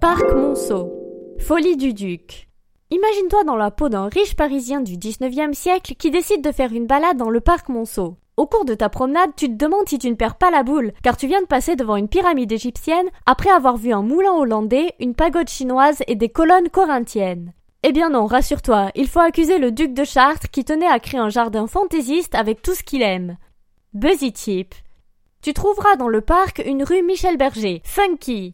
Parc Monceau. Folie du Duc. Imagine-toi dans la peau d'un riche parisien du 19e siècle qui décide de faire une balade dans le parc Monceau. Au cours de ta promenade, tu te demandes si tu ne perds pas la boule, car tu viens de passer devant une pyramide égyptienne après avoir vu un moulin hollandais, une pagode chinoise et des colonnes corinthiennes. Eh bien non, rassure-toi, il faut accuser le duc de Chartres qui tenait à créer un jardin fantaisiste avec tout ce qu'il aime. Buzzy Tip. Tu trouveras dans le parc une rue Michel Berger, funky.